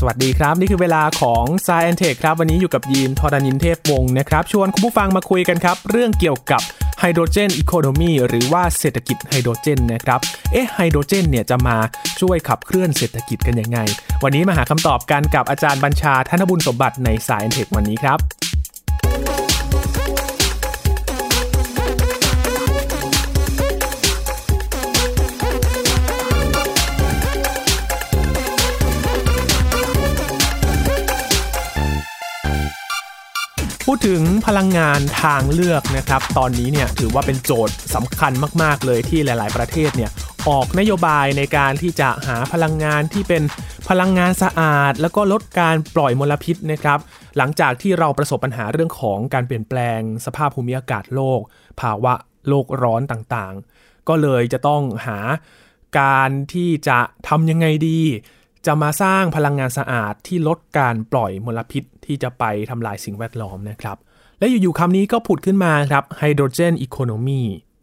สวัสดีครับ นี่คือเวลาของ s ซแอนเทคครับ วันนี้อยู่กับยีนทอรานินเทพวงศ์นะครับ ชวนคุณผู้ฟังมาคุยกันครับ เรื่องเกี่ยวกับไฮโดรเจนอีโคโนมีหรือว่าเศรษฐกิจไฮโดรเจนนะครับ เอ๊ะไฮโดรเจนเนี่ยจะมาช่วยขับเคลื่อนเศรษฐกิจกันยังไง วันนี้มาหาคำตอบกันกับอาจารย์บัญชาธนบุญสมบัติในสายเทควันนี้ครับ พูดถึงพลังงานทางเลือกนะครับ ตอนนี้เนี่ยถือว่าเป็นโจทย์สำคัญมากๆเลยที่หลาย ๆ ประเทศเนี่ยออกนโยบายในการที่จะหาพลังงานที่เป็นพลังงานสะอาด แล้วก็ลดการปล่อยมลพิษนะครับ หลังจากที่เราประสบปัญหาเรื่องของการเปลี่ยนแปลงสภาพภูมิอากาศโลก ภาวะโลกร้อนต่างๆ ก็เลยจะต้องหาการที่จะทำยังไงดี จะมาสร้างพลังงานสะอาดที่ลดการปล่อยมลพิษที่จะไปทำลายสิ่งแวดล้อมนะครับ และอยู่ๆคำนี้ก็ผุดขึ้นมาครับไฮโดรเจนอีโคโนมี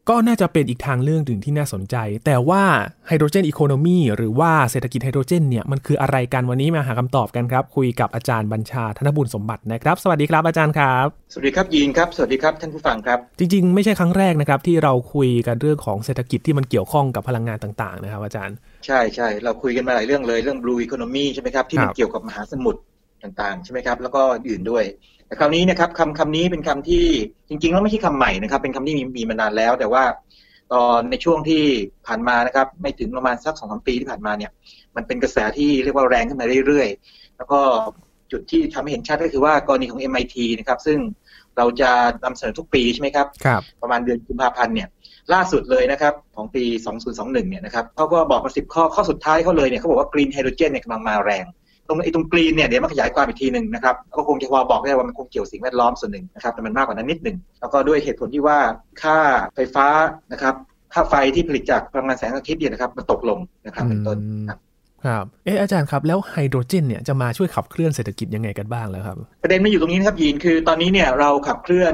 ก็น่าจะเป็นอีกทางเรื่องหนึ่งที่น่าสนใจ แต่ว่าไฮโดรเจนอีโคโนมีหรือว่าเศรษฐกิจไฮโดรเจนเนี่ยมันคืออะไรกันวันนี้มาหาคำตอบกันครับ คุยกับอาจารย์บัญชาธนบุญสมบัตินะครับ สวัสดีครับอาจารย์ครับ สวัสดีครับยีนครับ สวัสดีครับท่านผู้ฟังครับ จริงๆ ไม่ใช่ครั้งแรกนะครับที่เราคุยกันเรื่องของเศรษฐกิจที่มันเกี่ยวข้องกับพลังงานต่างๆนะครับ อาจารย์ ใช่ใช่เราคุยกันมาหลายเรื่องเลยเรื่อง blue economy ใช่ไหมครับที่มันเกี่ยวกับมหาสมุทรต่างๆใช่ไหมครับแล้วก็อื่นด้วย แต่คราวนี้นะครับคำคำนี้เป็นคำที่จริง ๆ แล้วไม่ใช่คำใหม่นะครับ เป็นคำที่มีมีมานานแล้ว แต่ว่าตอนในช่วงที่ผ่านมานะครับ ไม่ถึงประมาณสักสองสามปีที่ผ่านมาเนี่ย มันเป็นกระแสที่เรียกว่าแรงขึ้นมาเรื่อยๆ แล้วก็จุดที่ทำให้เห็นชัดก็คือว่ากรณีของ MIT นะครับ ซึ่งเราจะนำเสนอทุกปีใช่ไหมครับครับประมาณเดือนกุมภาพันธ์เนี่ย ล่าสุดเลยนะครับ ของปี 2021 เนี่ยนะครับเขาก็บอกมาสิบข้อข้อสุดท้ายเขาเลยเนี่ยเขาบอกว่า green hydrogen เนี่ยกำลังมาแรงต รงไอ้ตรงกรีนเนี่ยเดี๋ยวมาขยายความอีกทีหนึ่งนะครับก็คงจะพอบอกได้ว่ามันคงเกี่ยวสิ่งแวดล้อมส่วนหนึ่งนะครับแต่มันมากกว่านั้นนิดหนึ่งแล้วก็ด้วยเหตุผลที่ว่าค่าไฟฟ้านะครับค่าไฟที่ผลิตจากพลังงานแสงอาทิตย์เนี่ยนะครับมันตกลงนะครับเป็นต้นครับครับเอออาจารย์ครับ แล้วไฮโดรเจนเนี่ยจะมาช่วยขับเคลื่อนเศรษฐกิจยังไงกันบ้างแล้วครับ ประเด็นมันอยู่ตรงนี้นะครับยีนคือตอนนี้เนี่ยเราขับเคลื่อน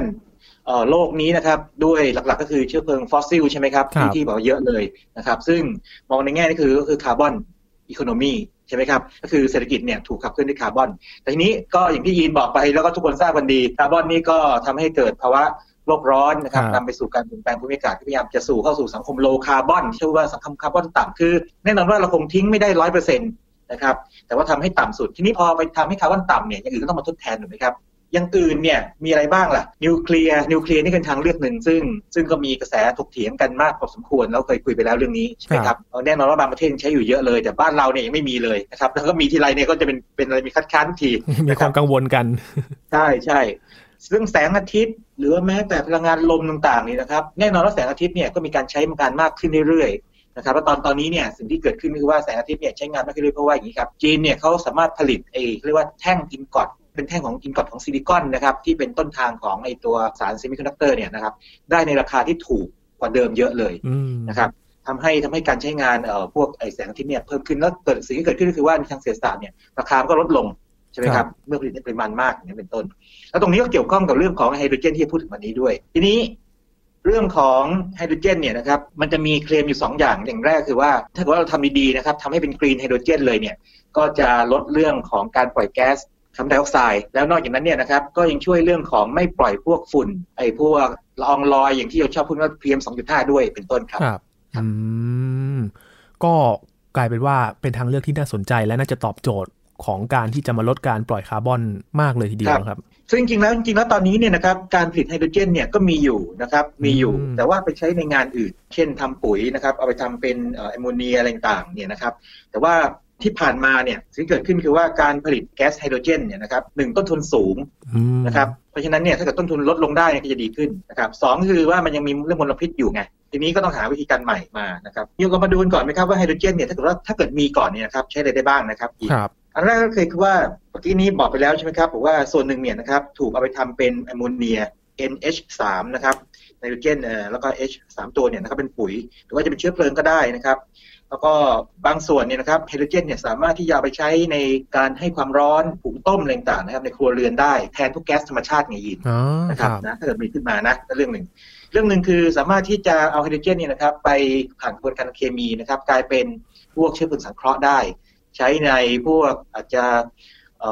โลกนี้นะครับด้วยหลักๆ ก็คือเชื้อเพลิงฟอสซิลใช่ไหมครับครับที่ที่บอกว่าเยอะเลยนะครับ ซึ่งมองในแง่นี้คือก็คือ carbon economy ใช่ไหมครับ ก็คือเศรษฐกิจเนี่ยถูกขับเคลื่อนด้วยคาร์บอน แต่ทีนี้ก็อย่างที่ยีนบอกไปแล้วก็ทุกคนทราบกันดี คาร์บอนนี่ก็ทำให้เกิดภาวะโลกร้อนนะครับครับนำไปสู่การเปลี่ยนแปลงภูมิอากาศที่พยายามจะสู่เข้าสู่สังคม low carbon ที่เรียกว่าสังคมคาร์บอนต่ำคือแน่นอนว่าเราคงทิ้งไม่ได้ร้อยเปอร์เซ็นต์นะครับแต่ว่าทำให้ต่ำสุดทีนี้พอไปทำให้คาร์บอนต่ำเนี่ยอย่างอื่นก็ต้องมาทดแทนถูกไหมครับ อย่างอื่นเนี่ยมีอะไรบ้างล่ะนิวเคลียร์นิวเคลียร์นี่เป็นทางเลือกหนึ่งซึ่ง ซึ่งก็มีกระแสถกเถียงกันมากพอสมควรแล้วเคยคุยไปแล้วเรื่องนี้ใช่ไหมครับเออแน่นอนว่าบางประเทศใช้อยู่เยอะเลยแต่บ้านเราเนี่ยยังไม่มีเลยนะครับแล้วก็มีทีไรเนี่ยก็จะเป็นเป็นอะไรมีคัดค้านทุกทีมีความกังวลกัน ใช่ใช่ซึ่งแสงอาทิตย์ หรือว่าแม้แต่พลังงานลมต่างๆนี่นะครับแน่นอนว่าแสงอาทิตย์เนี่ยก็มีการใช้งานมากขึ้นเรื่อยๆนะครับแล้วตอนตอนนี้เนี่ยสิ่งที่เกิดขึ้นคือว่าแสงอาทิตย์เนี่ยใช้งานมากขึ้นเรื่อยๆเพราะว่าอย่างนี้ครับจีนเนี่ยเขาสามารถผลิตเอเรียกว่าแท่ง ingot เป็นแท่งของ ingot ของซิลิคอนนะครับที่เป็นต้นทางของไอตัวสาร semiconductor เนี่ยนะครับได้ในราคาที่ถูกกว่าเดิมเยอะเลยอืมนะครับทำให้ทำให้การใช้งานเอ่อพวกไอแสงอาทิตย์เนี่ยเพิ่มขึ้นแล้วเกิดสิ่งที่เกิดขึ้นก็คือว่าในทางเศรษฐศาสตร์เนี่ยราคามันก็ลดลงใช่ไหมครับเมื่อผลิตในปริมาณมากอย่างนี้เป็นต้น แล้วตรงนี้ก็เกี่ยวข้องกับเรื่องของไฮโดรเจนที่จะพูดถึงวันนี้ด้วย ทีนี้เรื่องของไฮโดรเจนเนี่ยนะครับมันจะมีเคลมอยู่ 2 อย่างอย่างแรกคือว่า ถ้าเกิดว่าเราทำดีๆนะครับทำให้เป็น green hydrogen เลยเนี่ยก็จะลดเรื่องของการปล่อยแก๊ส คาร์บอนไดออกไซด์แล้วนอกจากนั้นเนี่ยนะครับก็ยังช่วยเรื่องของไม่ปล่อยพวกฝุ่นไอ้พวกละอองลอยอย่างที่เราชอบพูดว่า PM 2.5ด้วยเป็นต้นครับครับครับอืมก็กลายเป็นว่าเป็นทางเลือกที่น่าสนใจและน่าจะตอบโจทย์ของการที่จะมาลดการปล่อยคาร์บอนมากเลยทีเดียวครับ ซึ่งจริงๆแล้วจริงๆแล้วตอนนี้เนี่ยนะครับการผลิตไฮโดรเจนเนี่ยก็มีอยู่นะครับมีอยู่อืมแต่ว่าไปใช้ในงานอื่น เช่นทำปุ๋ยนะครับเอาไปทำเป็นเอ่อแอมโมเนียอะไรต่างๆเนี่ยนะครับ แต่ว่า ที่ผ่านมาเนี่ยสิ่งที่เกิดขึ้นคือว่าการผลิตแก๊สไฮโดรเจนเนี่ยนะครับหนึ่งต้นทุนสูงอืมนะครับเพราะฉะนั้นเนี่ยถ้าเกิดต้นทุนลดลงได้เนี่ยก็จะดีขึ้นนะครับสองคือว่ามันยังมีเรื่องมลพิษอยู่ไงทีนี้ก็ต้องหาวิธีการใหม่มานะครับเดี๋ยวเรามาดูกันก่อนไหมครับว่าไฮโดรเจนเนี่ยถ้าเกิดว่าถ้าเกิดมีก่อนเนี่ยนะครับใช้อะไรได้บ้างนะครับอีกครับอันแรกก็คือคือว่าเมื่อกี้นี้บอกไปแล้วใช่ไหมครับบอกว่าส่วนหนึ่งเนี่ยนะครับถูกเอาไปทำเป็นแอมโมเนีย NH3 นะครับไนโตรเจนเอ่อแล้วก็ H 3ตัวเนี่ยนะครับเป็นปุ๋ย หรือว่าจะเป็นเชื้อเพลิงก็ได้นะครับ แล้วก็บางส่วนเนี่ยนะครับไฮโดรเจนเนี่ยสามารถที่จะเอาไปใช้ในการให้ความร้อนหุงต้มอะไรต่างๆนะครับในครัวเรือนได้แทนพวกแก๊สธรรมชาติไงยินอ๋อนะคครัรับบนะถ้าเกิดมีขึ้นมานะก็เรื่องหนึ่งเรื่องหนึ่งคือสามารถที่จะเอาไฮโดรเจนเนี่ยนะครับไปผ่านกระบวนการเคมีนะครับกลายเป็นพวกเชื้อเพลิงสังเคราะห์ได้ ใช้ในพวกอาจจะ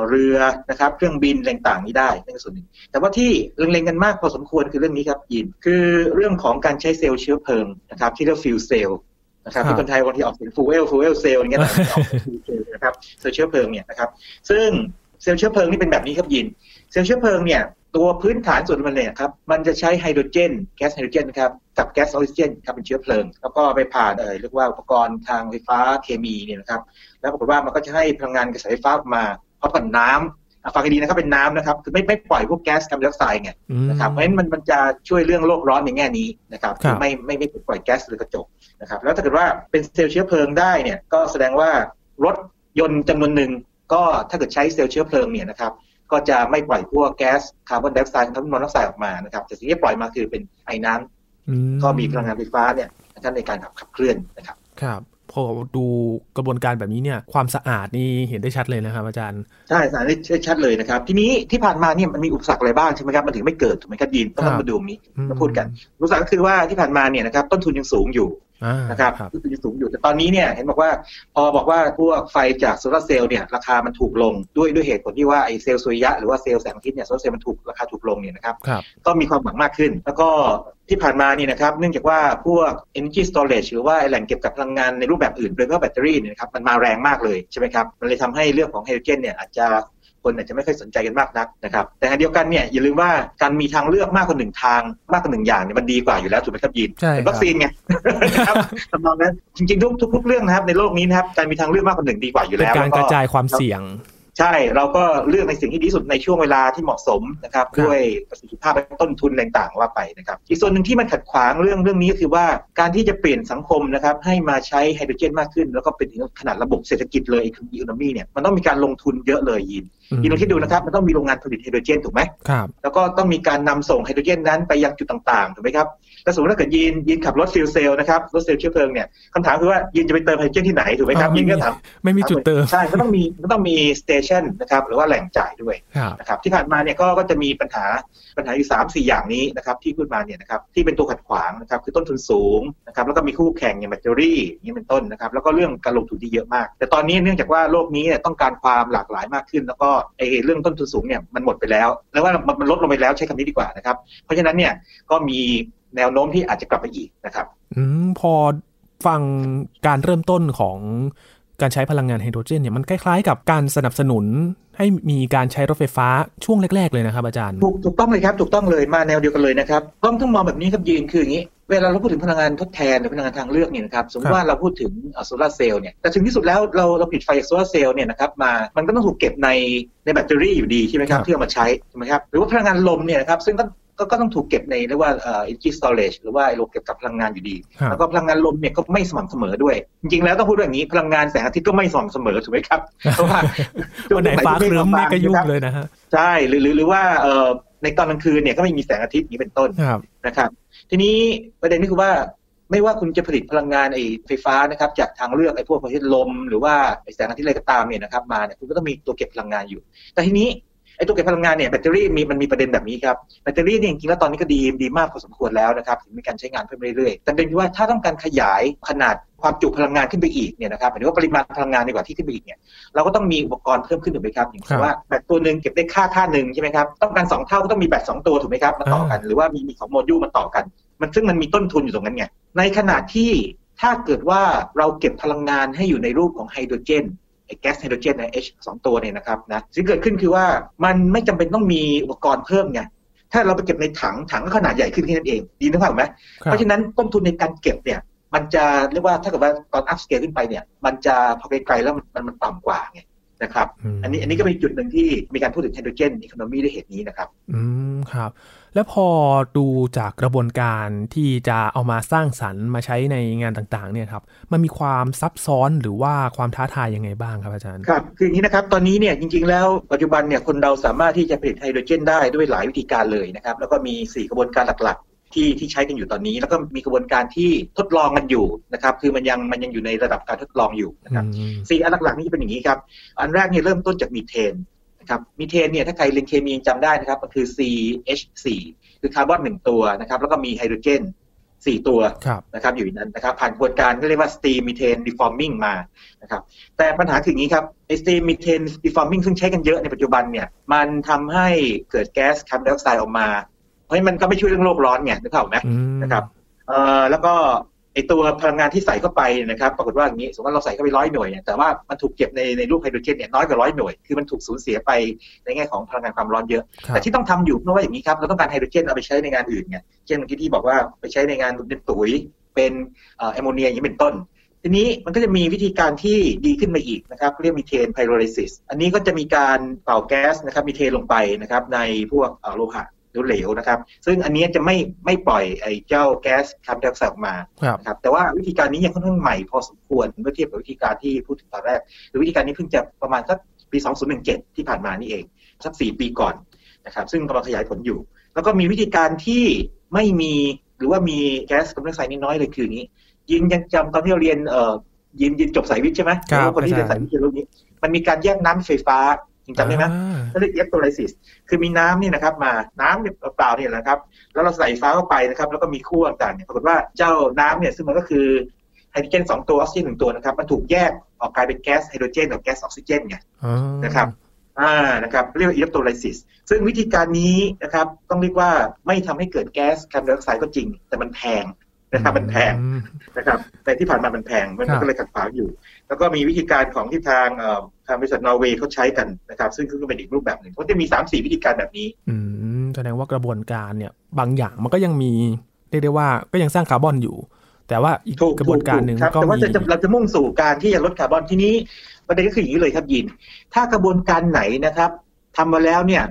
เรือนะครับเครื่องบินต่างๆนี้ได้นั่นก็ส่วนหนึ่งแต่ว่าที่เล็งๆกันมากพอสมควรคือเรื่องนี้ครับยินคือเรื่องของการใช้เซลล์เชื้อเพลิงนะครับที่เรียกฟิวเซลล์ นะครับที่คนไทยบางทีออกเสียง fuel fuel cell อย่างเงี้ยนะครับเซลล์เชื้อเพลิงเนี่ยนะครับ ซึ่งเซลล์เชื้อเพลิงนี่เป็นแบบนี้ครับยิน เซลล์เชื้อเพลิงเนี่ยตัวพื้นฐานส่วนมันเนี่ยครับมันจะใช้ไฮโดรเจนแก๊สไฮโดรเจนครับกับแก๊สออกซิเจนครับเป็นเชื้อเพลิง แล้วก็ไปผ่านเอ่ยเรียกว่าอุปกรณ์ทางไฟฟ้าเคมีเนี่ยนะครับ แล้วปรากฏว่ามันก็จะให้พลังงานกระแสไฟฟ้ามาพร้อมกับน้ำ ฟังดีนะครับเป็นน้ำนะครับคือไม่ไม่ปล่อยพวกแก๊สคาร์บอนไดออกไซด์ไงนะครับเพราะฉะนั้นมันมันจะช่วยเรื่องโลกร้อนในแง่นี้นะครับไม่ไม่ไม่ปล่อยแก๊สเรือนกระจกนะครับแล้วถ้าเกิดว่าเป็นเซลล์เชื้อเพลิงได้เนี่ยก็แสดงว่ารถยนต์จำนวนหนึ่งก็ถ้าเกิดใช้เซลล์เชื้อเพลิงเนี่ยนะครับก็จะไม่ปล่อยพวกแก๊สคาร์บอนไดออกไซด์คาร์บอนมอนอกไซด์ออกมานะครับแต่สิ่งที่ปล่อยมาคือเป็นไอ้น้ำก็มีพลังงานไฟฟ้าเนี่ยในการขับขับเคลื่อนนะครับครับ พอดูกระบวนการแบบนี้เนี่ยความสะอาดนี่เห็นได้ชัดเลยนะครับ อาจารย์ใช่สะอาดได้ชัดเลยนะครับ ทีนี้ที่ผ่านมาเนี่ยมันมีอุปสรรคอะไรบ้างใช่ไหมครับมันถึงไม่เกิดถูกไหมครับยินต้องมาดูนี้มาพูดกันอุปสรรคก็คือว่าที่ผ่านมาเนี่ยนะครับต้นทุนยังสูงอยู่ นะครับต้นทุนยังสูงอยู่แต่ตอนนี้เนี่ยเห็นบอกว่าพอบอกว่าพวกไฟจากโซลาร์เซลล์เนี่ยราคามันถูกลงด้วยด้วยเหตุผลที่ว่าไอเซลล์สุริยะหรือว่าเซลล์แสงอาทิตย์เนี่ยโซลาร์เซลล์มันถูกราคาถูกลงเนี่ยนะครับก็มีความหวังมากขึ้น แล้วก็ที่ผ่านมานี่นะครับเนื่องจากว่าพวก energy storage หรือว่าแหล่งเก็บกับพลังงานในรูปแบบอื่นโดยเฉพาะแบตเตอรี่เนี่ยครับมันมาแรงมากเลยใช่ไหมครับมันเลยทำให้เรื่องของไฮโดรเจนเนี่ยอาจจะ คนอาจจะไม่ค่อยสนใจกันมากนักนะครับแต่เดียวกันเนี่ยอย่าลืมว่าการมีทางเลือกมากกว่าหนึ่งทางมากกว่าหนึ่งอย่างเนี่ยมันดีกว่าอยู่แล้วถูกไหมครับยินวัคซีนไงครับทำนองนั้นจริงๆทุกทุกเรื่องนะครับในโลกนี้นะครับการมีทางเลือกมากกว่าหนึ่งดีกว่าอยู่แล้วการกระจายความเสี่ยง ใช่เราก็เลือกในสิ่งที่ดีสุดในช่วงเวลาที่เหมาะสมนะครับด้วยประสิทธิภาพและต้นทุนต่างๆว่าไปนะครับอีกส่วนหนึ่งที่มันขัดขวางเรื่องเรื่องนี้ก็คือว่าการที่จะเปลี่ยนสังคมนะครับให้มาใช้ไฮโดรเจนมากขึ้น แล้วก็เป็นถึงขนาดระบบเศรษฐกิจเลยอีโคnomy เนี่ยมันต้องมีการลงทุนเยอะเลยยินยินลองคิดดูนะครับมันต้องมีโรงงานผลิตไฮโดรเจนถูกไหมครับแล้วก็ต้องมีการนำส่งไฮโดรเจนนั้นไปยังจุดต่างๆถูกไหมครับ ถ้าสมมติถ้าเกิดยินยินขับรถ fuel cell นะครับรถเซลล์เชื้อเพลิงเนี่ยคำถามคือว่ายินจะไปเติมไฮโดรเจนที่ไหนถูกไหมครับยินก็ถามไม่มีจุดเติมใช่ก็ต้องมีก็ต้องมี station นะครับหรือว่าแหล่งจ่ายด้วยนะครับที่ผ่านมาเนี่ยก็จะมีปัญหาปัญหาอยู่สามสี่อย่างนี้นะครับที่พูดมาเนี่ยนะครับที่เป็นตัวขัดขวางนะครับคือต้นทุนสูงนะครับแล้วก็มีคู่แข่งอย่างแบตเตอรี่นี้เป็นต้นนะครับแล้วก็เรื่องการลงทุนที่เยอะมาก แต่ตอนนี้เนื่องจากว่าโลกนี้เนี่ยต้องการความหลากหลายมากขึ้น แล้วก็ไอ้เรื่องต้นทุนสูงเนี่ยมันหมดไปแล้วแล้วว่ามันลดลงไปแล้วใช้คำนี้ดีกว่านะครับเพราะฉะนั้นเนี่ยก็มี แนวโน้มที่อาจจะกลับไปอีกนะครับอืมพอฟังการเริ่มต้นของการใช้พลังงานไฮโดรเจนเนี่ยมันคล้ายๆ กับการสนับสนุนให้มีการใช้รถไฟฟ้าช่วงแรก ๆ เลยนะครับอาจารย์ถูกถูกต้องเลยครับถูกต้องเลยมาแนวเดียวกันเลยนะครับต้องต้องมองแบบนี้ครับยืนคืออย่างนี้ เวลาเราพูดถึงพลังงานทดแทนหรือพลังงานทางเลือกเนี่ยนะครับสมมติว่าเราพูดถึงโซลาร์เซลล์เนี่ยแต่ถึงที่สุดแล้วเราเราผลิตไฟจากโซลาร์เซลล์เนี่ยนะครับมามันก็ต้องถูกเก็บในในแบตเตอรี่อยู่ดีใช่ไหมครับที่เอามาใช้ใช่ไหมครับหรือว่าพลังงานลมเนี่ยนะครับซึ่งก็ ก็ก็ต้องถูกเก็บในเรียกว่าเอ่อ energy storage หรือว่าโลเก็บกับพลังงานอยู่ดี แล้วก็พลังงานลมเนี่ยก็ไม่สม่ำเสมอด้วย จริงๆแล้วต้องพูดอย่างนี้พลังงานแสงอาทิตย์ก็ไม่สม่ำเสมอถูกไหมครับเพราะว่าวันไหนฟ้าครึ้มนี่ก็ยุ่งเลยนะฮะใช่หรือหรือว่าเอ่อในตอนกลางคืนเนี่ยก็ไม่มีแสงอาทิตย์นี้เป็นต้นนะครับ ทีนี้ประเด็นนี้คือว่าไม่ว่าคุณจะผลิตพลังงานไอ้ไฟฟ้านะครับ จากทางเลือกไอ้พวกประเภทลม หรือว่าไอ้แสงอาทิตย์อะไรก็ตามเนี่ยนะครับมาเนี่ยคุณก็ต้องมีตัวเก็บพลังงานอยู่ แต่ทีนี้ ไอ้ตัวเก็บพลังงานเนี่ยแบตเตอรี่มีมันมีประเด็นแบบนี้ครับแบตเตอรี่เนี่ยจริงๆแล้วตอนนี้ก็ดีดีมากพอสมควรแล้วนะครับมีการใช้งานเพิ่มเรื่อยๆแต่เป็นว่าถ้าต้องการขยายขนาดความจุพลังงานขึ้นไปอีกเนี่ยนะครับหมายถึงว่าปริมาณพลังงานดีกว่าที่ขึ้นไปอีกเนี่ยเราก็ต้องมีอุปกรณ์เพิ่มขึ้นถูกไหมครับอย่างเช่นว่าแบตตัวหนึ่งเก็บได้ค่าค่าหนึ่งใช่ไหมครับต้องการสองเท่าก็ต้องมีแบตสองตัวถูกไหมครับมาต่อกัน หรือว่ามีมีสองโมดูลมาต่อกัน มันซึ่งมันมีต้นทุนอยู่ตรงนั้นไงในขณะที่ถ้าเกิดว่าเราเก็บพลังงานให้อยู่ในรูปของไฮโดรเจน แก๊สไฮโดรเจนใน H สองตัวเนี่ยนะครับนะสิ่งเกิดขึ้นคือว่ามันไม่จำเป็นต้องมีอุปกรณ์เพิ่มไงถ้าเราไปเก็บในถังถังก็ขนาดใหญ่ขึ้นแค่นั้นเอง ดีนึกภาพไหมเพราะฉะนั้นต้นทุนในการเก็บเนี่ยมันจะเรียกว่าถ้าเกิดว่าตอนอัพสเกลขึ้นไปเนี่ยมันจะพอไกลๆแล้วมันมันต่ำกว่าไง นะครับ อันนี้อันนี้ก็เป็นจุดหนึ่งที่มีการพูดถึงไฮโดรเจนอีโคโนมีด้วยเหตุนี้นะครับ อืมครับ แล้วพอดูจากกระบวนการที่จะเอามาสร้างสรรค์มาใช้ในงานต่างๆเนี่ยครับ มันมีความซับซ้อนหรือว่าความท้าทายยังไงบ้างครับอาจารย์ ครับ คืออย่างนี้นะครับ ตอนนี้เนี่ยจริงๆ แล้วปัจจุบันเนี่ยคนเราสามารถที่จะผลิตไฮโดรเจนได้ด้วยหลายวิธีการเลยนะครับ แล้วก็มี 4 กระบวนการหลักๆ ที่ที่ใช้กันอยู่ตอนนี้ แล้วก็มีกระบวนการที่ทดลองกันอยู่นะครับคือมันยังมันยังอยู่ในระดับการทดลองอยู่นะครับสี่อันหลักๆนี่จะเป็นอย่างนี้ครับ อันแรกเนี่ยเริ่มต้นจากมีเทนครับมีเทนเนี่ยถ้าใครเรียนเคมียังจำได้นะครับมันคือ CH4 คือคาร์บอนหนึ่งตัวนะครับแล้วก็มีไฮโดรเจน4ตัวครับนะครับอยู่ในนั้นนะครับผ่านกระบวนการที่เรียกว่า steam methane reforming มานะครับแต่ปัญหาคืออย่างนี้ครับไอ้ steam methane reforming ซึ่งใช้กันเยอะในปัจจุบันเนี่ยมันทำให้เกิดแก๊สคาร์บอนไดออกไซด์ออกมา เพราะฉะนั้นมันก็ไม่ช่วยเรื่องโลกร้อนไงนึกภาพออกไหมอืมนะครับเอ่อแล้วก็ไอตัวพลังงานที่ใส่เข้าไปนะครับ ปรากฏว่าอย่างนี้สมมติว่าเราใส่เข้าไปร้อยหน่วยเนี่ยแต่ว่ามันถูกเก็บในในรูปไฮโดรเจนเนี่ยน้อยกว่าร้อยหน่วยคือมันถูกสูญเสียไปในแง่ของพลังงานความร้อนเยอะครับแต่ที่ต้องทำอยู่เพราะว่าอย่างนี้ครับเราต้องการไฮโดรเจนเอาไปใช้ในงานอื่นไงเช่นเมื่อกี้ที่บอกว่าไปใช้ในงานเป็นปุ๋ยเป็นเอ่อแอมโมเนียอย่างนี้เป็นต้น ทีนี้มันก็จะมีวิธีการที่ดีขึ้นมาอีกนะครับเรียก methane pyrolysis อันนี้ก็จะมีการเป่าแก๊สนะครับมีเทนลงไปนะครับในพวกเอ่อโลหะ เหลวๆนะครับ ซึ่งอันนี้จะไม่ไม่ปล่อยไอ้เจ้าแก๊สคาร์บอนไดออกไซด์ออกมาครับนะครับแต่ว่าวิธีการนี้ยังค่อนข้างใหม่พอสมควรเมื่อเทียบกับวิธีการที่พูดถึงตอนแรกหรือวิธีการนี้เพิ่งจะประมาณสักปี 2017 ที่ผ่านมานี่เอง สัก 4 ปีก่อนนะครับซึ่งกำลังขยายผลอยู่ แล้วก็มีวิธีการที่ไม่มีหรือว่ามีแก๊สคาร์บอนไดออกไซด์นี่น้อยเลยคืออย่างนี้ ยินยังจำตอนที่เราเรียนเอ่อยินยินจบสายวิทย์ใช่ไหมครับหอว่าคนที่เรียนสายวิทย์จะรู้นี้มันมีการแยกน้ำไฟฟ้า ยิงจำได้ไหมอ่าเขาเรียก electrolysis คือมีน้ำนี่นะครับ มาน้ำเนี่ยเปล่าๆเนี่ยนะครับ แล้วเราใส่ไฟฟ้าเข้าไปนะครับ แล้วก็มีขั้วต่างๆเนี่ยปรากฏว่าเจ้าน้ำเนี่ยซึ่งมันก็คือไฮโดรเจนสองตัวออกซิเจนหนึ่งตัวนะครับ มันถูกแยกออกกลายเป็นแก๊สไฮโดรเจนกับแก๊สออกซิเจนไงอ่านะครับอ่านะครับเรียกว่า electrolysis ซึ่งวิธีการนี้นะครับต้องเรียกว่าไม่ทำให้เกิดแก๊สคาร์บอนไดออกไซด์ก็จริง แต่มันแพงนะครับมันแพงอืมนะครับแต่ที่ผ่านมามันแพงมันครับก็เลยขัดขวางอยู่ แล้วก็มีวิธีการของที่ทางเอ่อทางบริษัทนอร์เวย์เขาใช้กันนะครับ ซึ่งก็เป็นอีกรูปแบบหนึ่งเขาจะมีสามสี่วิธีการแบบนี้ อืมแสดงว่ากระบวนการเนี่ยบางอย่างมันก็ยังมีเรียกได้ว่าก็ยังสร้างคาร์บอนอยู่ แต่ว่าอีกถูกกระบวนการหนึ่งถูครับก็แต่ว่ามีจะจะเราจะมุ่งสู่การที่จะลดคาร์บอนที่นี้ประเด็นก็คืออย่างนี้เลยครับยิน ถ้ากระบวนการไหนนะครับทำมาแล้วเนี่ย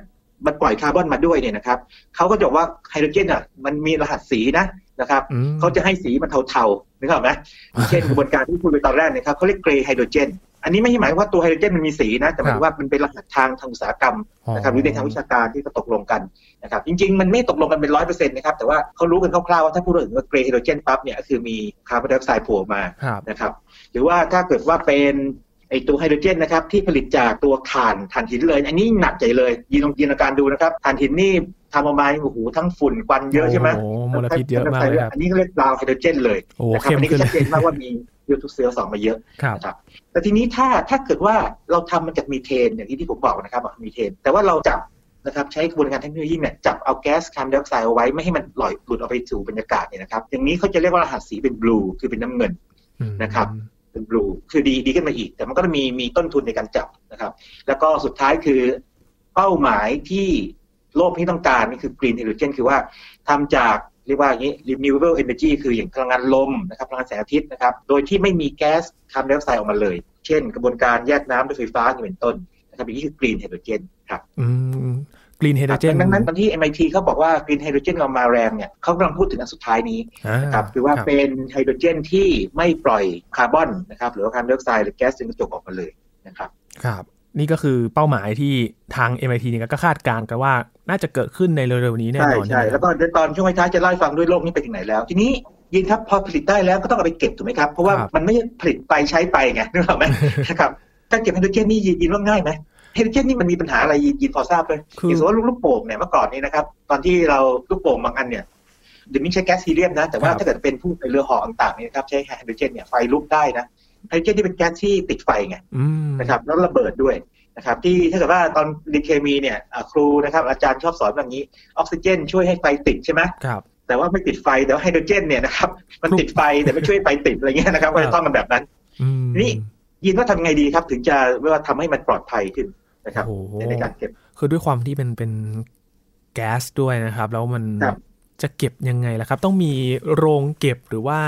มันปล่อยคาร์บอนมาด้วยเนี่ยนะครับเขาก็จะบอกว่าไฮโดรเจนอะมันมีรหัสสีนะ นะครับอืมเขาจะให้สีมันเทาๆนึกออกไหมอย่างเช่นกระบวนการที่พูดไปตอนแรกเนะครับเขาเรียก grey hydrogen อันนี้ไม่ใช่หมายว่าตัวไฮโดรเจนมันมีสีนะ แต่หมายถึงว่ามันเป็นรหัสทางทางอุตสาหกรรมนะครับหรือในทางวิชาการที่เขาตกลงกันนะครับจริงๆ มันไม่ตกลงกันเป็นร้อยเปอร์เซ็นต์นะครับแต่ว่าเขารู้กันคร่าวๆว่าถ้าพูดถึงว่า grey hydrogen ปั๊บเนี่ยก็คือมีคาร์บอนไดออกไซด์โผล่มาครับนะครับหรือว่าถ้าเกิดว่าเป็น ไอตัวไฮโดรเจนนะครับที่ผลิตจากตัวถ่านถ่านหินเลย อันนี้หนักใจเลยยินลองจินตนาการดูนะครับถ่านหินนี่ทำออกมาโอ้โหทั้งฝุ่นควันเยอะใช่ไหมโอ้โหมลพิษเยอะมากเลยครับอันนี้ก็เรียก brown hydrogen เลยโอ้นะครับเข้มอันนี้ขึ้นเลชัดเจนมากว่ามี CO2 มาเยอะครับนะครับแต่ทีนี้ถ้าถ้าเกิดว่าเราทำมันจากมีเทนอย่างที่ที่ผมบอกนะครับว่ามีเทน แต่ว่าเราจับนะครับใช้กระบวนการเทคโนโลยีเนี่ยจับเอาแก๊สคาร์บอนไดออกไซด์เอาไว้ไม่ให้มันลอยหลุดออกไปสู่บรรยากาศเนี่ยนะครับอย่างนี้เขาจะเรียกว่ารหัสสีเป็น blue คือเป็นน้ำเงินอืมนะครับ เป็น blue คือดีดีขึ้นมาอีก แต่มันก็จะมีมีต้นทุนในการจับนะครับ แล้วก็สุดท้ายคือเป้าหมายที่โลกที่ต้องการนี่คือ green hydrogen คือว่าทำจากเรียกว่าอย่างนี้ renewable energy คืออย่างพลังงานลมนะครับพลังงานแสงอาทิตย์นะครับ โดยที่ไม่มีแก๊สคาร์บอนไดออกไซด์ออกมาเลย เช่น กระบวนการแยกน้ำด้วยไฟฟ้าอย่างเป็นต้นนะครับอย่างนี้คือ green hydrogen ครับอืม green hydrogen ดังนั้นตอนที่ MIT เขาบอกว่า green hydrogen เรามาแรงเนี่ยเขากำลังพูดถึงอันสุดท้ายนี้นะครับคือว่าเป็นไฮโดรเจนที่ไม่ปล่อยคาร์บอนนะครับหรือว่าคาร์บอนไดออกไซด์หรือแก๊สเรือนกระจกออกมาเลยนะครับครับ นี่ก็คือเป้าหมายที่ทาง MIT เนี่ยก็คาดการณ์กันว่าน่าจะเกิดขึ้นในเร็วๆนี้แน่ใช่นอนใช่ไหมแล้วก็เดี๋ยวตอนช่วงท้ายๆจะเล่าให้ฟังด้วยโลกนี้ไปถึงไหนแล้ว ทีนี้ยินครับพอผลิตได้แล้วก็ต้องเอาไปเก็บถูกไหมครับ เพราะว่ามันไม่ใช่ผลิตไปใช้ไปไงนึกออกไหมนะครับการเก็บไฮโดรเจนนี่ยินยินว่าง่ายไหม ไฮโดรเจนนี่มันมีปัญหาอะไรยินยินพอทราบเลยคืออย่างสมมติว่าลูกโป่งเนี่ยเมื่อก่อนนี้นะครับ ตอนที่เราลูกโป่งบางอันเนี่ยเดี๋ยวนี้ใช้แก๊สฮีเลียมนะ แต่ว่าถ้าเกิดเป็นผู้ในเรือห่อต่างๆเนี่ยนะครับใช้ไฮโดรเจนเนี่ยไฟลุกได้นะไฮโดรเจนที่เป็นแก๊สที่ติดไฟไงอืมนะครับแล้วระเบิดด้วยนะครับที่ถ้าเกิดว่าตอนเรียนเคมีเนี่ยอ่าครูนะครับอาจารย์ชอบสอนแบบนี้ออกซิเจน ช่วยให้ไฟติดใช่ไหมครับแต่ว่าไม่ติดไฟแต่ว่าไฮโดรเจนเนี่ยนะครับมันติดไฟแต่ไม่ช่วยไฟติดอะไรเงี้ยนะครับก็จะต้องกันแบบนั้นอืมนี่ยินว่าทำไงดีครับ ถึงจะว่าทำให้มันปลอดภัยขึ้น นะครับโอ้โหในการเก็บ คือด้วยความที่เป็นเป็นแก๊สด้วยนะครับ แล้วมันครับจะเก็บยังไงล่ะครับ ต้องมีโรงเก็บหรือว่า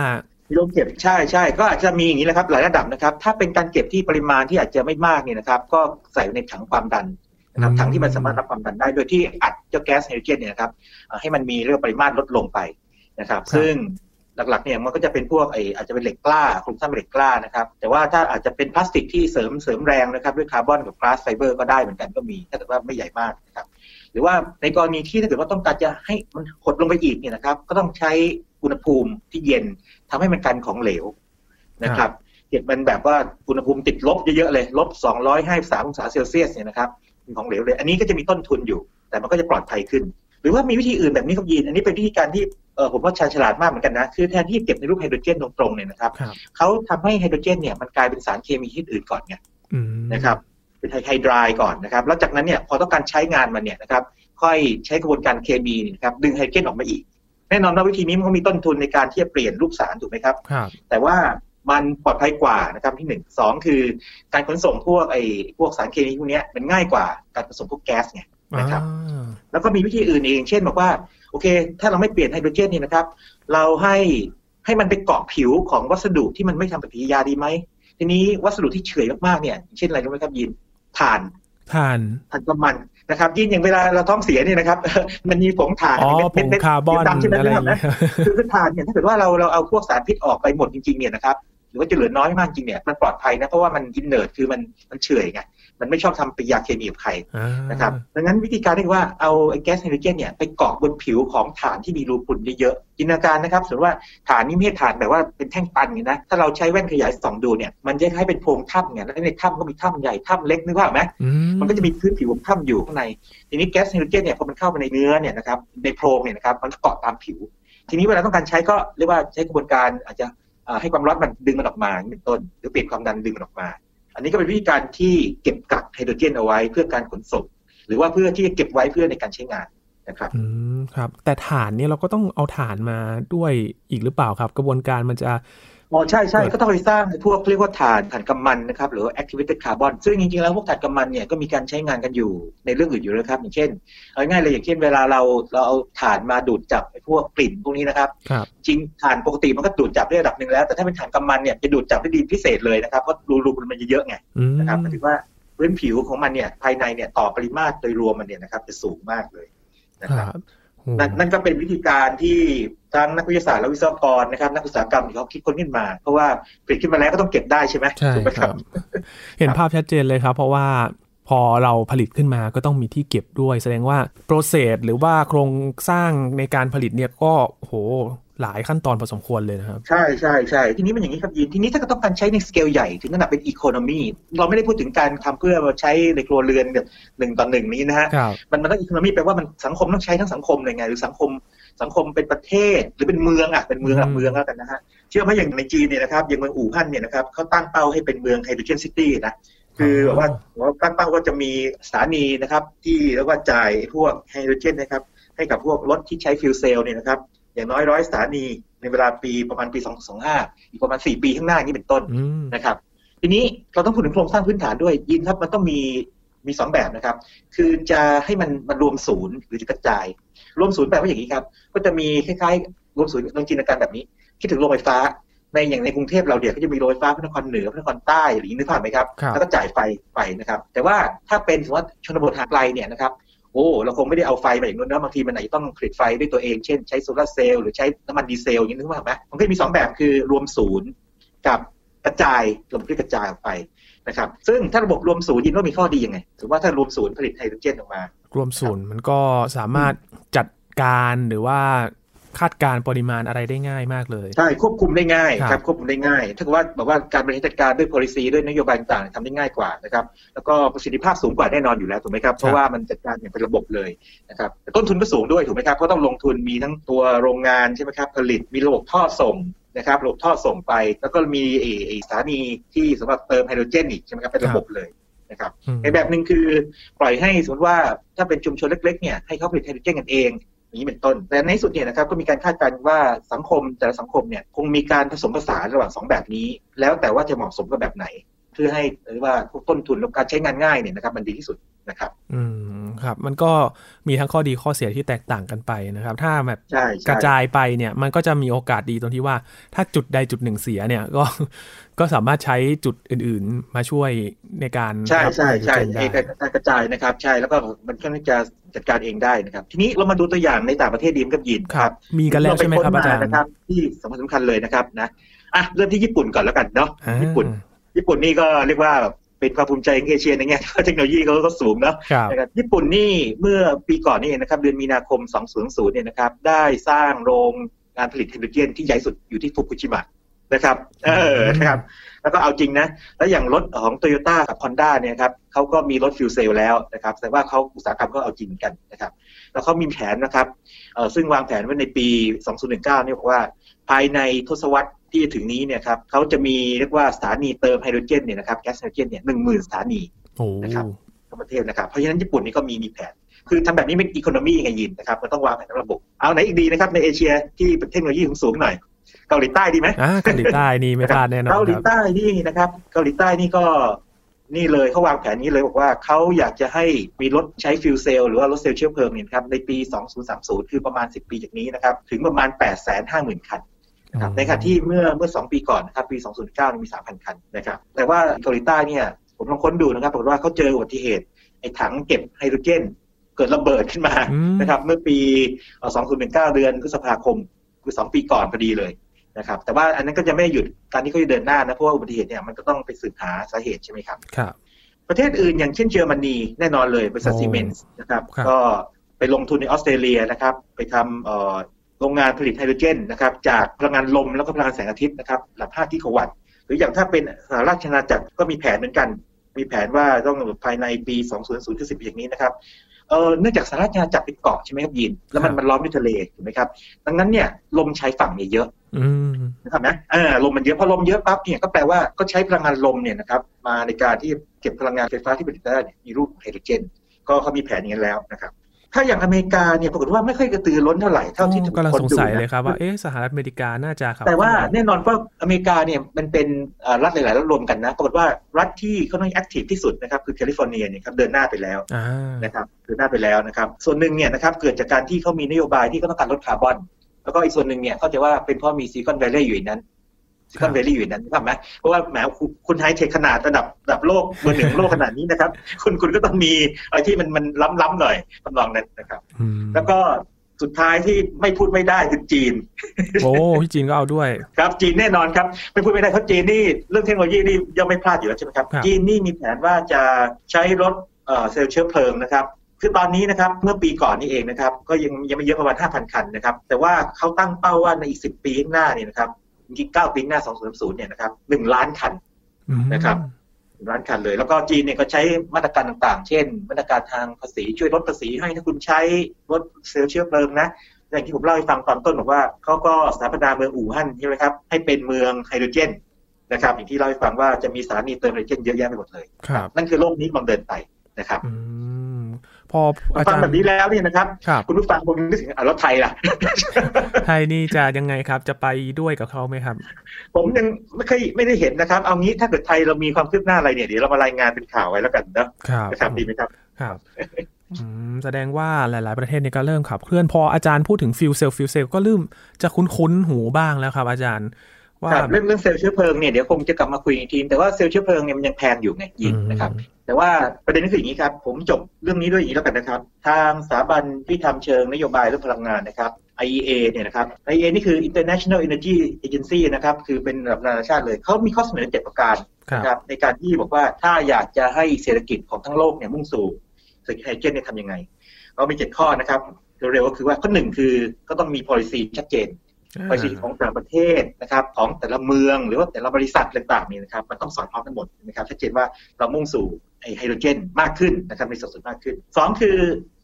โรงเก็บใช่ใช่ก็อาจจะมีอย่างนี้แหละครับหลายระดับนะครับ ถ้าเป็นการเก็บที่ปริมาณที่อาจจะไม่มากเนี่ยนะครับ ก็ใส่ในถังความดันนะครับอืมถังที่มันสามารถรับความดันได้โดยที่อัดเจ้าแก๊สไฮโดรเจนเนี่ยนะครับเอ่อให้มันมีเรื่องปริมาตรลดลงไปนะครับ ซึ่ง หลักๆเนี่ยมันก็จะเป็นพวกไออาจจะเป็นเหล็กกล้าโครงสร้างเหล็กกล้านะครับแต่ว่าถ้าอาจจะเป็นพลาสติกที่เสริมเสริมแรงนะครับด้วยคาร์บอนกับ glass fiber ก็ได้เหมือนกันก็มีถ้าเกิดว่าไม่ใหญ่มากนะครับหรือว่าในกรณีที่ถ้าเกิดว่าต้องการจะให้มันหดลงไปอีกเนี่ยนะครับก็ต้องใช้อุณหภูมิที่เย็นทำให้มันกลายเป็นของเหลวนะครับเก็บมันแบบว่าอุณหภูมิติดลบเยอะๆเลยลบ253องศาเซลเซียสเนี่ยนะครับเป็นของเหลวเลย อันนี้ก็จะมีต้นทุนอยู่ แต่มันก็จะปลอดภัยขึ้น หรือว่ามีวิธีอื่นแบบนี้ครับยีน อันนี้เป็นวิธีการที่เออผมว่าชาญฉลาดมากเหมือนกันนะ คือแทนที่เก็บในรูปไฮโดรเจนตรงๆเนี่ยนะครับครับเขาทำให้ไฮโดรเจนเนี่ยมันกลายเป็นสารเคมีชนิดอื่นก่อนไงอืมนะครับเป็นไฮไฮไดรายก่อนนะครับ แล้วจากนั้นเนี่ยพอต้องการใช้งานมันเนี่ยนะครับ ค่อยใช้กระบวนการเคมีเนี่ยนะครับดึงไฮโดรเจนออกมาอีก แน่นอนว่าวิธีนี้มันก็มีต้นทุนในการที่จะเปลี่ยนรูปสารถูกไหมครับครับแต่ว่ามันปลอดภัยกว่านะครับที่หนึ่งสองคือการขนส่งพวกไอ้พวกสารเคมีพวกเนี้ยมันง่ายกว่าการขนส่งพวกแก๊สไง นะครับอ่าแล้วก็มีวิธีอื่นเอง เช่นบอกว่า โอเค ถ้าเราไม่เปลี่ยนไฮโดรเจนเนี่ยนะครับ เราให้ให้มันไปเกาะผิวของวัสดุที่มันไม่ทำปฏิกิริยาดีไหม ทีนี้วัสดุที่เฉื่อยมากๆเนี่ย เช่นอะไรรู้ไหมครับยินถ่านทานถ่านน้ำมันนะครับ ยินอย่างเวลาเราท้องเสียเนี่ยนะครับ มันมีผงถ่านอ๋อเม็ดผเม็ดงคาร์บอนดำใช่ไหมอะไรอครัย่าบงนะเงี้ยคือคือถ่านเนี่ยถ้าเกิดว่าเราเราเอาพวกสารพิษออกไปหมดจริงๆเนี่ยนะครับหรือว่าจะเหลือน้อยมากจริงเนี่ยมันปลอดภัยนะเพราะว่ามันอินเนอร์คือมันมันเฉื่อยไง มันไม่ชอบทำปฏิกิริยาเคมีกับใครอ่านะครับดังนั้นวิธีการเรียกว่าเอาไอ้แก๊สไฮโดรเจนเนี่ยไปเกาะบนผิวของฐานที่มีรูพุนเยอะๆจินตนาการนะครับสมมติว่าฐานนี้ไม่ใช่ฐานแบบว่าเป็นแท่งตันอย่างนี้นะถ้าเราใช้แว่นขยายส่องดูเนี่ยมันจะคล้ายเป็นโพรงถ้ำไงแล้วในถ้ำก็มีถ้ำใหญ่ถ้ำเล็กนึกว่าพออกไหมอืมันก็จะมีพื้นผิวของถ้ำอยู่ข้างในทีนี้แก๊สไฮโดรเจนเนี่ยพอมันเข้าไปในเนื้อเนี่ยนะครับในโพรงเนี่ยนะครับมันเกาะตามผิว ทีนี้เวลาต้องการใช้ก็เรียกว่าใช้กระบวนการอาจจะอ่าให้ความร้อนมันดึงมันออกมาอย่างนี้เป็นต้น หรือเปลี่ยนความดันดึงมันออกมา อันนี้ก็เป็นวิธีการที่เก็บกักไฮโดรเจนเอาไว้เพื่อการขนส่ง หรือว่าเพื่อที่จะเก็บไว้เพื่อในการใช้งานนะครับอืมครับ แต่ฐานเนี่ยเราก็ต้องเอาฐานมาด้วยอีกหรือเปล่าครับ กระบวนการมันจะ อ๋อใช่ใช่เปิดก็ต้องไปสร้างพวกเรียกว่าถ่านถ่านกำมันนะครับหรือว่า activated carbon ซึ่งจริงๆแล้วพวกถ่านกำมันเนี่ยก็มีการใช้งานกันอยู่ในเรื่องอื่นอยู่แล้วครับ อย่างเช่นเอาง่ายๆเลยอย่างเช่นเวลาเราเราเอาถ่านมาดูดจับไอ้พวกกลิ่นพวกนี้นะครับครับ จริงถ่านปกติมันก็ดูดจับได้ระดับหนึ่งแล้ว แต่ถ้าเป็นถ่านกำมันเนี่ยจะดูดจับได้ดีพิเศษเลยนะครับเพราะรูรูมันจะเยอะไงอืมนะครับหมายถึงว่าพื้นผิวของมันเนี่ยภายในเนี่ยต่อปริมาตรโดยรวมมันเนี่ยนะครับจะสูงมากเลยนะคครัรับบโอ้ นั่นนั่นก็เป็นวิธีการที่ทั้งนักวิทยาศาสตร์และวิศวกรนะครับ นักอุตสาหกรรมเขาคิดค้นขึ้นมา เพราะว่าผลิตขึ้นมาแล้วก็ต้องเก็บได้ใช่ไหมใช่ถูกไหมคครัรับบเห็นภาพชัดเจนเลยครับ เพราะว่า พอเราผลิตขึ้นมาก็ต้องมีที่เก็บด้วย แสดงว่าโปรเซสหรือว่าโครงสร้างในการผลิตเนี่ยก็โหหลายขั้นตอนพอสมควรเลยนะครับ ใช่ใช่ใช่ทีนี้มันอย่างนี้ครับยินทีนี้ถ้าก็ต้องการใช้ในสเกลใหญ่ถึงขนาดเป็นอีโคโนมีเราไม่ได้พูดถึงการทำเพื่อมาใช้ในครัวเรือนแบบหนึ่งต่อหนึ่งนี้นะฮะครับมันมันต้อง economy แปลว่ามันสังคมต้องใช้ทั้งสังคมเลยไง หรือสังคมสังคมเป็นประเทศหรือเป็นเมืองอะเป็นเมืองหลักอืมเมืองแล้วกันนะฮะเชื่อไหมอย่างในจีนเนี่ยนะครับอย่างเมืองอู่ฮั่นเนี่ยนะครับเขาตั้งเป้าให้เป็นเมือง hydrogen city นะ คือแบบว่าว่าตั้งเป้าว่าจะมีสถานีนะครับ ที่เรียกว่าจ่ายพวกไฮโดรเจนนะครับ ให้กับพวกรถที่ใช้ fuel cell เนี่ยนะครับ อย่างน้อยร้อยสถานีในเวลาปีประมาณปี225อีกประมาณ4ปีข้างหน้านี้เป็นต้นอืมนะครับ ทีนี้เราต้องพูดถึงโครงสร้างพื้นฐานด้วยยินครับมันต้องมีมีสองแบบนะครับ คือจะให้มันมารวมศูนย์หรือจะกระจาย รวมศูนย์แปลว่าอย่างนี้ครับ ก็จะมีคล้ายๆ รวมศูนย์ลองจินตนาการแบบนี้ คิดถึงโรงไฟฟ้า ในอย่างในกรุงเทพเราเดี๋ยวก็จะมีโรงไฟฟ้าพระนครเหนือพระนครใต้หรือนึกภาพไหมครับครับแล้วก็จ่ายไฟไปนะครับ แต่ว่าถ้าเป็นสมมติว่าชนบทห่างไกลเนี่ยนะครับโอ้เราคงไม่ได้เอาไฟมาอย่างนู้นนะบางทีมันอาจจะต้องผลิตไฟด้วยตัวเองเช่นใช้โซลาร์เซลล์หรือใช้น้ำมันดีเซลอย่างนี้นึกภาพไหมมันก็จะมีสองแบบคือรวมศูนย์กับกระจายระบบที่กระจายออกไปนะครับซึ่งถ้าระบบรวมศูนย์ยินว่ามีข้อดียังไงถือว่าถ้ารวมศูนย์ผลิตไฮโดรเจนออกมา รวมศูนย์มันก็สามารถจัดการหรือว่า คาดการณ์ปริมาณอะไรได้ง่ายมากเลย ใช่ควบคุมได้ง่ายครับครับควบคุมได้ง่าย ถ้าเกิดว่าบอกว่าการบริหารจัดการด้วย policy ด้วยนโยบายต่างๆทำได้ง่ายกว่านะครับแล้วก็ประสิทธิภาพสูงกว่าแน่นอนอยู่แล้วถูกไหมครับเพราะว่ามันจัดการอย่างเป็นระบบเลยนะครับแต่ต้นทุนก็สูงด้วยถูกไหมครับเพราะต้องลงทุนมีทั้งตัวโรงงานใช่ไหมครับผลิตมีระบบท่อส่งนะครับระบบท่อส่งไป แล้วก็มีไอ้ไอ้สถานีที่สำหรับเติมไฮโดรเจนอีกใช่ไหมครับเป็นระบบเลยนะครับอืมในแบบหนึ่งคือปล่อยให้สมมติว่าถ้าเป็นชุมชนเล็กๆเนี่ยให้เขาผลิตไฮโดรเจนกันเองอย่าง นี้เป็นต้น แต่ในที่สุดเนี่ยนะครับก็มีการคาดการณ์ว่าสังคมแต่ละสังคมเนี่ยคงมีการผสมผสานระหว่างสองแบบนี้ แล้วแต่ว่าจะเหมาะสมกับแบบไหน เพื่อให้หรือว่าพวกต้นทุนและการใช้งานง่ายเนี่ยนะครับมันดีที่สุดนะครับ อืมครับ มันก็มีทั้งข้อดีข้อเสียที่แตกต่างกันไปนะครับ ถ้าแบบใช่กระใช่จายไปเนี่ย มันก็จะมีโอกาสดีตรงที่ว่า ถ้าจุดใดจุดหนึ่งเสียเนี่ยก็ ก็สามารถใช้จุดอื่นๆมาช่วยในการใช่ใช่ใช่รับไฮโดรเจนได้เอกการกระจายนะครับ ใช่แล้วก็มันก็จะจัดการเองได้นะครับ ทีนี้เรามาดูตัวอย่างในต่างประเทศดีมกับยินครับ มีกันแล้วใช่ไหมครับอาจารย์นะครับ ที่สำคัญสำคัญเลยนะครับนะอะเริ่มที่ญี่ปุ่นก่อนแล้วกันเนาะอ่าญี่ปุ่น ญี่ปุ่นนี่ก็เรียกว่าเป็นความภูมิใจของเอเชียในแง่ที่ว่าเทคโนโลยีเขาก็สูงเนาะครับนะครับญี่ปุ่นนี่เมื่อปีก่อนนี่เองนะครับเดือนมีนาคม 2000เนี่ยนะครับได้สร้างโรงงานผลิตไฮโดรเจนที่ใหญ่สุดอยู่ที่ฟุกุชิมะ นะครับ เออนะครับ แล้วก็เอาจริงนะ แล้วอย่างรถของโตโยต้ากับฮอนด้าเนี่ยครับเขาก็มีรถฟิวเซลแล้วนะครับแสดงว่าเขาอุตสาหกรรมก็เอาจริงกันนะครับ แล้วเขามีแผนนะครับเออซึ่งวางแผนไว้ในปี 2019เนี่ยบอกว่า ภายในทศวรรษที่จะถึงนี้เนี่ยครับเขาจะมีเรียกว่าสถานีเติมไฮโดรเจนเนี่ยนะครับแก๊สไฮโดรเจนเนี่ยหนึ่งหมื่นสถานีโอ้นะครับทั้งประเทศนะครับ เพราะฉะนั้นญี่ปุ่นนี่ก็มีมีแผนคือทำแบบนี้เป็น economy ไงยินนะครับมันต้องวางแผนระบบ เอาไหนอีกดีนะครับในเอเชียที่เป็นเทคโนโลยีสูงๆหน่อย เกาหลีใต้ดีไหมอ่าเกาหลีใต้นี่ไม่พลาดแน่นอนเกาหลีครับใต้นี่นะครับ เกาหลีใต้นี่ก็นี่เลยเขาวางแผนนี้เลยบอกว่าเขาอยากจะให้มีรถใช้ fuel cell หรือว่ารถเซลล์เชื้อเพลิงเนี่ยนะครับในปี 2030 คือประมาณ 10 ปีจากนี้นะครับ ถึงประมาณ 850,000 คันนะครับในขณะที่เมื่อเมื่อ 2 ปีก่อนนะครับปี 2019มี 3,000 คันนะครับแต่ว่าเกาหลีใต้เนี่ยผมลองค้นดูนะครับปรากฏว่าเขาเจออุบัติเหตุไอ้ถังเก็บไฮโดรเจน เกิดระเบิดขึ้นมาอืมนะครับเมื่อปีเอ่อ2019 เดือนพฤษภาคมคือ 2 ปีก่อนพอดีเลย นะครับ แต่ว่าอันนั้นก็จะไม่ได้หยุดการที่เขาจะเดินหน้านะเพราะว่าอุบัติเหตุเนี่ยมันก็ต้องไปสืบหาสาเหตุใช่ไหมครับครับ ประเทศอื่นอย่างเช่นเยอรมนีแน่นอนเลยบริษัทโอ้ซีเมนส์นะครับครับ ก็ไปลงทุนในออสเตรเลียนะครับ ไปทำเอ่อโรงงานผลิตไฮโดรเจนนะครับ จากพลังงานลมแล้วก็พลังงานแสงอาทิตย์นะครับหลัก5กิโลวัตต์หรืออย่างถ้าเป็นสหราชอาณาจักรก็มีแผนเหมือนกัน มีแผนว่าต้องภายในปี 2020คือ10ปีอย่างนี้นะครับ เออเนื่องจากสหราชอาณาจักรเป็นเกาะใช่ไหมครับยิน แล้วมันครับมันล้อมด้วยทะเลถูกไหมครับดังนั้นเนี่ยลมชายฝั่งเนี่ยเยอะอืมนะครับนะเออลมมันเยอะพอลมเยอะปั๊บเนี่ยก็แปลว่าก็ใช้พลังงานลมเนี่ยนะครับมาในการที่เก็บพลังงานไฟฟ้าที่ผลิตได้เนี่ยมีรูปไฮโดรเจน ก็เขามีแผนอย่างนั้นแล้วนะครับ ถ้าอย่างอเมริกาเนี่ยปรากฏว่าไม่ค่อยกระตือรือร้นเท่าไหร่เท่าที่ค้นดูนะครับกำลังสงสัยเลยครับว่าเอ๊ะสหรัฐอเมริกาน่าจะครับแต่ว่าแน่นอนว่าอเมริกาเนี่ยมันเป็นเอ่อรัฐหลายๆรัฐรวมกันนะปรากฏว่ารัฐที่เขาต้อง active ที่สุดนะครับคือแคลิฟอร์เนียเนี่ยครับเดินหน้าไปแล้วอ่านะครับเดินหน้าไปแล้วนะครับส่วนหนึ่งเนี่ยนะครับเกิดจากการที่เขามีนโยบายที่เขาต้องการลดคาร์บอนแล้วก็อีกส่วนหนึ่งเนี่ยเขาใจะว่าเป็นเพราะมีซีคอน v วล l ย์อยู่ในนั้ นซีคอน v วล l ย์อยู่ในนั้นถูกไหมเพราะว่าแหมคุณคุณไฮเทคขนาดระดับระดับโลกเบอร์หนึ่งของโลกขนาดนี้นะครับ คุณคุณก็ต้องมีอะไรที่มันมันล้ำๆหน่อยทำนองนั้นนะครับอืมแล้วก็สุดท้ายที่ไม่พูดไม่ได้คือจีน โอ้พี่จีนก็เอาด้วย ครับจีนแน่นอนครับ ไม่พูดไม่ได้เพราะจีนนี่เรื่องเทคโนโลยีนี่ย่อมไม่พลาดอยู่แล้วใช่ไหมครับครับจีนนี่มีแผนว่าจะใช้รถเอ่อเซลล์เชื้อเพลิงนะครับคือตอนนี้นะครับเมื่อปีก่อนนี่เองนะครับ ก็ยังยังไม่เยอะประมาณ5,000 คันนะครับ แต่ว่าเขาตั้งเป้าว่าในอีก 10 ปีข้างหน้าเนี่ยนะครับ จริงๆ9ปีข้างหน้า2030เนี่ยนะครับ1ล้านคันอืมนะครับร้านคันเลย แล้วก็จีนเนี่ยก็ใช้มาตรการต่างๆ เช่น มาตรการทางภาษีช่วยลดภาษีให้ถ้าคุณใช้รถเซลล์เชื้อเพลิงนะ อย่างที่ผมเล่าให้ฟังตอนต้นบอกว่าเขาก็สถาปนาเมืองอู่ฮั่นใช่ไหมครับ ให้เป็นเมืองไฮโดรเจนนะครับ อย่างที่เล่าให้ฟังว่าจะมีสถานีเติมไฮโดรเจนเยอะแยะไปหมดเลยครับนั่นคือโลกนี้กำลังเดินไป นะครับอืมพออาฟัจางรแบบย์นี้แล้วเนี่ยนะครับครับ คุณผู้ฟังคงนึกถึงอะแล้วไทยล่ะไทยนี่จะยังไงครับ จะไปด้วยกับเขาไหมครับ ผมยังไม่เคยไม่ได้เห็นนะครับ เอางี้ถ้าเกิดไทยเรามีความคืบหน้าอะไรเนี่ยเดี๋ยวเรามารายงานเป็นข่าวไว้แล้วกันนะครับนะครับดีไหมครับครับอืมแสดงว่าหลาย ๆ ประเทศเนี่ยก็เริ่มขับเคลื่อนพออาจารย์พูดถึง fuel cell fuel cell ก็เริ่มจะคุ้นๆหูบ้างแล้วครับ อาจารย์ ว่าครับเรื่องเรื่องเซลล์เชื้อเพลิงเนี่ยเดี๋ยวคงจะกลับมาคุยอีกทีแต่ว่าเซลล์เชื้อเพลิงเนี่ยมันยังแพงอยู่ไงยินนะครับ แต่ว่าประเด็นก็คืออย่างนี้ครับ ผมจบเรื่องนี้ด้วยอย่างนี้แล้วกันนะครับ ทางสถาบันที่ทำเชิงนโยบายเรื่องพลังงานนะครับ IEA เนี่ยนะครับ IEA นี่คือ International Energy Agency นะครับ คือเป็นระดับนานาชาติเลย เขามีข้อเสนอเจ็ดประการครับนะครับในการที่บอกว่าถ้าอยากจะให้เศรษฐกิจของทั้งโลกเนี่ยมุ่งสู่เศรษฐกิจไฮโดรเจนเนี่ยทำยังไงเรามีเจ็ดข้อนะครับเร็วๆก็คือว่าข้อหนึ่งคือก็ต้องมี policy ชัดเจน ภาษีของแต่ละประเทศนะครับ ของแต่ละเมืองหรือว่าแต่ละบริษัทต่างๆนี่นะครับ มันต้องสอดคล้องกันหมดนะครับชัดเจนว่าเรามุ่งสู่ไอไฮโดรเจนมากขึ้นนะครับในสัดส่วนมากขึ้นสองคือ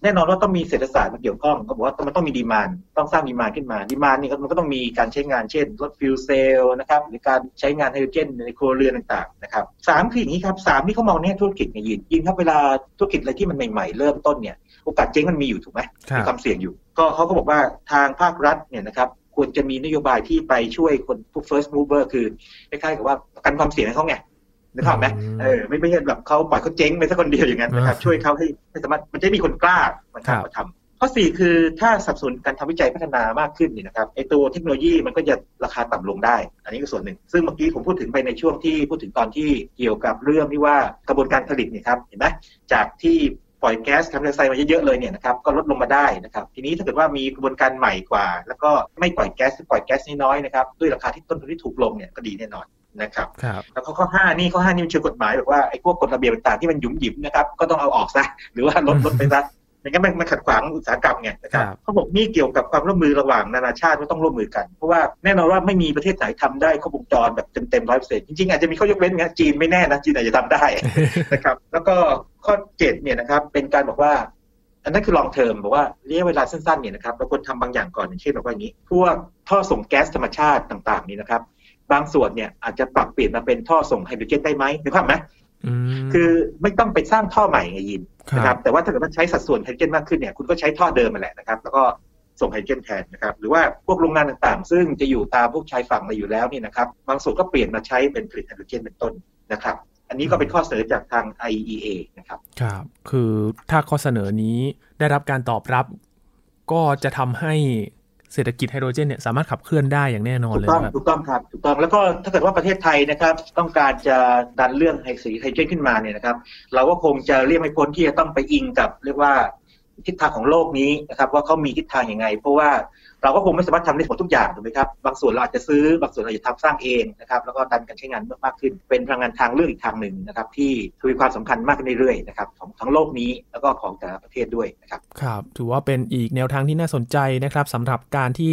แน่นอนว่าต้องมีเศรษฐศาสตร์มาเกี่ยวข้องเขาบอกว่ามันต้องมี demand ต้องสร้าง demand ขึ้นมา demand นี่ก็มันก็ต้องมีการใช้งานเช่นรถ fuel cell นะครับหรือการใช้งานไฮโดรเจนในครัวเรือนต่างๆนะครับสามคืออย่างนี้ครับสามนี่เขามองในแง่ธุรกิจไงยินยินครับเวลาธุรกิจอะไรที่มันใหม่ๆ เริ่มต้นเนี่ยโอกาสเจ๊งมันมีอยู่ถูกไหมครับมีความเสี่ยงอยู่ ก็เขาก็บอกว่าทางภาครัฐเนี่ยนะครับ ควรจะมีนโยบายที่ไปช่วยคนพวก first mover คือคล้ายๆกับว่าประกันความเสี่ยงให้เขาไงนึกภาพไหมอืมเออไม่ไม่ใช่แบบเขาปล่อยเขาเจ๊งไปสักคนเดียวอย่างนั้นนะครับอ่าช่วยเขาให้ให้สามารถมันจะมีคนกล้ามาครับทำมาทำข้อสี่คือถ้าสนับสนุนการทำวิจัยพัฒนามากขึ้นเนี่ยนะครับไอตัวเทคโนโลยีมันก็จะราคาต่ำลงได้ อันนี้ก็ส่วนหนึ่ง ซึ่งเมื่อกี้ผมพูดถึงไปในช่วงที่พูดถึงตอนที่เกี่ยวกับเรื่องที่ว่ากระบวนการผลิตเนี่ยครับเห็นไหมจากที่ ปล่อยแก๊สคาร์บอนไดออกไซด์มาเยอะๆเลยเนี่ยนะครับก็ลดลงมาได้นะครับทีนี้ถ้าเกิดว่ามีกระบวนการใหม่กว่า แล้วก็ไม่ปล่อยแก๊สหรือปล่อยแก๊สน้อยๆนะครับด้วยราคาที่ต้นทุนที่ถูกลงเนี่ยก็ดีแน่นอนนะครับครับแล้วก็ข้อห้านี่ข้อห้านี่มันเชิงกฎหมายแบบว่าไอ้พวกกฎระเบียบต่างๆที่มันหยุมหยิมนะครับก็ต้องเอาออกซะหรือว่าลดลดไปซะ ไม่งั้นมันมันขัดขวางอุตสาหกรรมไงนะครับครับเขาบอกนี่เกี่ยวกับความร่วมมือระหว่างนานาชาติก็ต้องร่วมมือกัน เพราะว่าแน่นอนว่าไม่มีประเทศไหนทำได้ครบวงจรแบบเต็มๆร้อยเปอร์เซ็นต์จริงๆอาจจะมีข้อยกเว้นนะจีนไม่แน่นะจีนอาจจะทำได้นะครับ แล้วก็ข้อเจ็ดเนี่ยนะครับ เป็นการบอกว่า อันนั้นคือลองเทอมบอกว่าระยะเวลาสั้นๆเนี่ยนะครับเราควรทำบางอย่างก่อนอย่างเช่นแบบว่าอย่างนี้ พวกท่อส่งแก๊สธรรมชาติต่าง ๆ นี่นะครับ บางส่วนเนี่ยอาจจะปรับเปลี่ยนมาเป็นท่อส่งไฮโดรเจนได้ไหมนึกภาพไหมม คือไม่ต้องไปสร้างท่อใหม่ไงยินครับนะครับ แต่ว่าถ้าเกิดว่าใช้สัดส่วนไฮโดรเจนมากขึ้นเนี่ยคุณก็ใช้ท่อเดิมมาแหละนะครับ แล้วก็ส่งไฮโดรเจนแทนนะครับ หรือว่าพวกโรงงานต่างๆ ซึ่งจะอยู่ตามพวกชายฝั่งมาอยู่แล้วเนี่ยนะครับ บางส่วนก็เปลี่ยนมาใช้เป็นผลิตไฮโดรเจนเป็นต้นนะครับ อันนี้ก็เป็นข้อเสนอจากทาง IEA นะครับ ครับ คือถ้าข้อเสนอนี้ได้รับการตอบรับ ก็จะทำให้ เศรษฐกิจไฮโดรเจนเนี่ยสามารถขับเคลื่อนได้อย่างแน่นอนถูเลกยต้องครับถูกต้องครับถูกต้องแล้วก็ถ้าเกิดว่าประเทศไทยนะครับ ต้องการจะดันเรื่องไฮสีไฮเจนขึ้นมาเนี่ยนะครับ เราก็คงจะเรียกไม่พ้นที่จะต้องไปอิงกับเรียกว่าทิศทางของโลกนี้นะครับ ว่าเขามีทิศทางยังไง เพราะว่า เราก็คงไม่สามารถทำได้หมดทุกอย่างถูกไหมครับบางส่วนเราอาจจะซื้อบางส่วนเราอาจจะทำสร้างเองนะครับแล้วก็ดันการใช้งานมากขึ้น เป็นพลังงานทางเลือกอีกทางหนึ่งนะครับที่ทวีความสำคัญมากขึ้นเรื่อยๆนะครับของทั้งโลกนี้แล้วก็ของแต่ละประเทศด้วยนะครับครับถือว่าเป็นอีกแนวทางที่น่าสนใจนะครับสำหรับการที่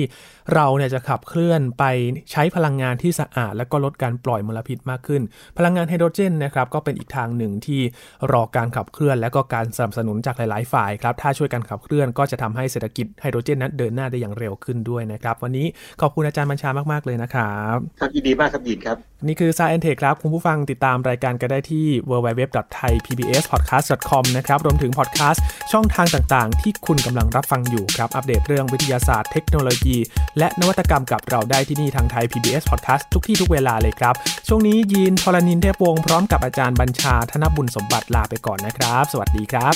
เราเนี่ยจะขับเคลื่อนไปใช้พลังงานที่สะอาด และก็ลดการปล่อยมลพิษมากขึ้น พลังงานไฮโดรเจนนะครับก็เป็นอีกทางหนึ่งที่รอการขับเคลื่อน และก็การสนับสนุนจากหลาย ๆ ฝ่ายครับถ้าช่วยกันขับเคลื่อนก็จะทำให้เศรษฐกิจไฮโดรเจนนั้นเดินหน้าได้อย่างเร็วขึ้นด้วยนะครับ วันนี้ขอบคุณอาจารย์บัญชามากๆเลยนะครับครับยินดีมากครับยินครับ นี่คือ Science Tech ครับ คุณผู้ฟังติดตามรายการกันได้ที่ www.thaipbspodcast.com นะครับรวมถึงพอดแคสต์ช่องทางต่างๆ ที่คุณกำลังรับฟังอยู่ครับ อัปเดตเรื่องวิทยาศาสตร์เทคโนโลยี และนวัตกรรมกับเราได้ที่นี่ทางไทย PBS Podcast ทุกที่ทุกเวลาเลยครับ ช่วงนี้ยีนทรณินเทพวงศ์พร้อมกับอาจารย์บัญชาธนบุญสมบัติลาไปก่อนนะครับ สวัสดีครับ